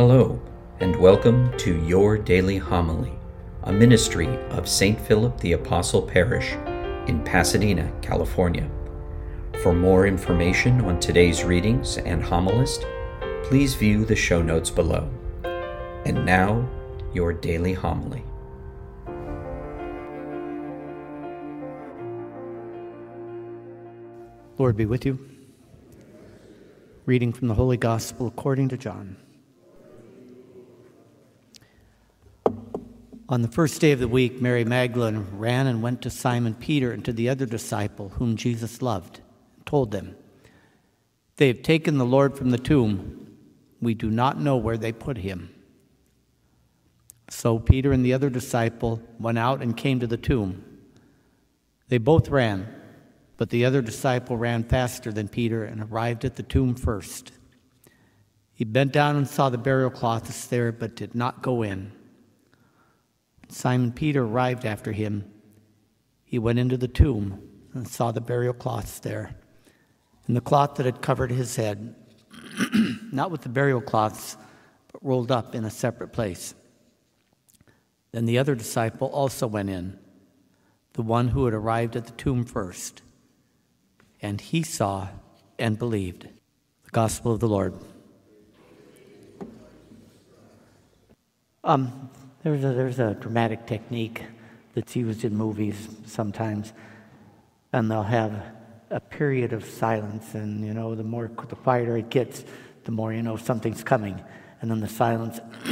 Hello, and welcome to Your Daily Homily, a ministry of St. Philip the Apostle Parish in Pasadena, California. For more information on today's readings and homilist, please view the show notes below. And now, your daily homily. Lord be with you. Reading from the Holy Gospel according to John. On the first day of the week, Mary Magdalene ran and went to Simon Peter and to the other disciple whom Jesus loved, and told them, They have taken the Lord from the tomb. We do not know where they put him. So Peter and the other disciple went out and came to the tomb. They both ran but the other disciple ran faster than Peter and arrived at the tomb first. He bent down and saw the burial cloths there, but did not go in. Simon Peter arrived after him. He went into the tomb and saw the burial cloths there, and the cloth that had covered his head, not with the burial cloths, but rolled up in a separate place. Then the other disciple also went in, the one who had arrived at the tomb first and he saw and believed. The Gospel of the Lord. Um, there's, a, there's a dramatic technique that's used in movies sometimes, and they'll have a period of silence, and you know, the more the quieter it gets, the more you know something's coming. And then the silence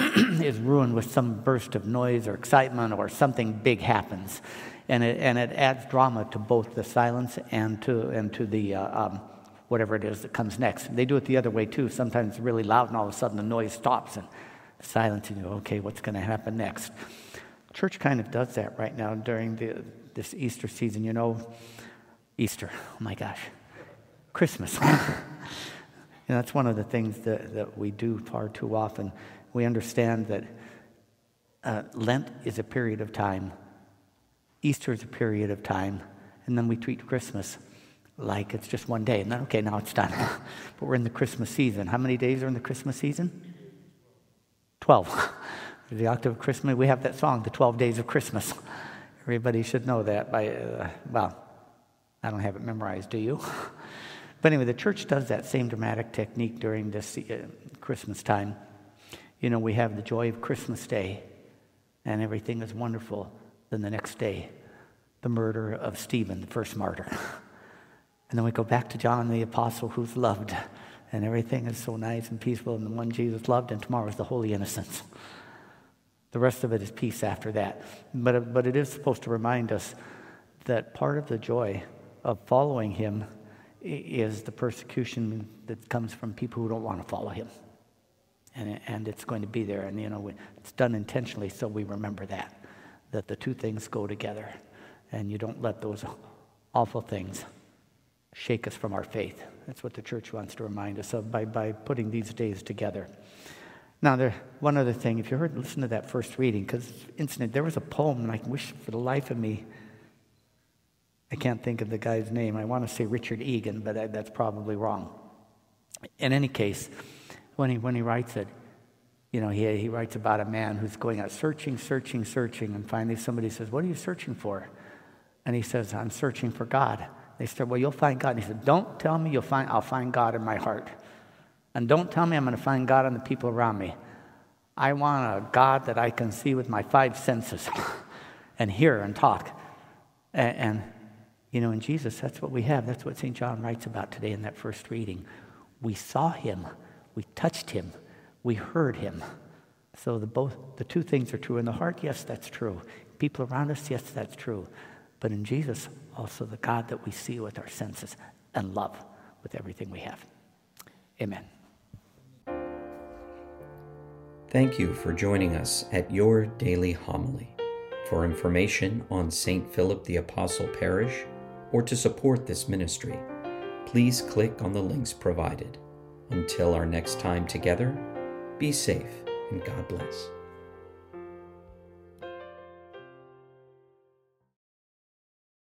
is ruined with some burst of noise or excitement, or something big happens and it, and it adds drama to both the silence and to, and to the uh, um, whatever it is that comes next. They do it the other way too. Sometimes it's really loud, and all of a sudden the noise stops and silence, and you go, okay, what's going to happen next? Church kind of does that right now during the, this Easter season. You know, Easter, oh my gosh, Christmas. that's one of the things that, that we do far too often. We understand that uh, Lent is a period of time Easter is a period of time, and then we treat Christmas like it's just one day. And then, okay, now it's done. but we're in the Christmas season. How many days are in the Christmas season? 12. the octave of Christmas, we have that song, The 12 Days of Christmas. Everybody should know that by, uh, well, I don't have it memorized, do you? but anyway, the church does that same dramatic technique during this uh, Christmas time. You know, we have the joy of Christmas Day, and everything is wonderful. Then the next day, the murder of Stephen, the first martyr. And then we go back to John the Apostle, who's loved, and everything is so nice and peaceful, and the one Jesus loved, and tomorrow is the Holy Innocents. The rest of it is peace after that. But, but it is supposed to remind us that part of the joy of following him is the persecution that comes from people who don't want to follow him. And, and it's going to be there. And, you know, it's done intentionally, so we remember that that the two things go together and you don't let those awful things shake us from our faith. That's what the church wants to remind us of by, by putting these days together. Now, there, one other thing, if you heard, listen to that first reading, because incident, there was a poem, and I wish for the life of me, I can't think of the guy's name. I want to say Richard Egan, but I, that's probably wrong. In any case, when he, when he writes it, you know, he, he writes about a man who's going out searching, searching, searching, and finally somebody says, What are you searching for? And he says, I'm searching for God. They said, Well, you'll find God. And he said, Don't tell me you'll find, I'll find God in my heart. And don't tell me I'm going to find God in the people around me. I want a God that I can see with my five senses and hear and talk. And, and, you know, in Jesus, that's what we have. That's what St. John writes about today in that first reading. We saw him, we touched him, we heard him. So the, both, the two things are true. In the heart, yes, that's true. People around us, yes, that's true. But in Jesus, also the God that we see with our senses and love with everything we have. Amen. Thank you for joining us at your daily homily. For information on St. Philip the Apostle Parish or to support this ministry, please click on the links provided. Until our next time together, be safe and God bless.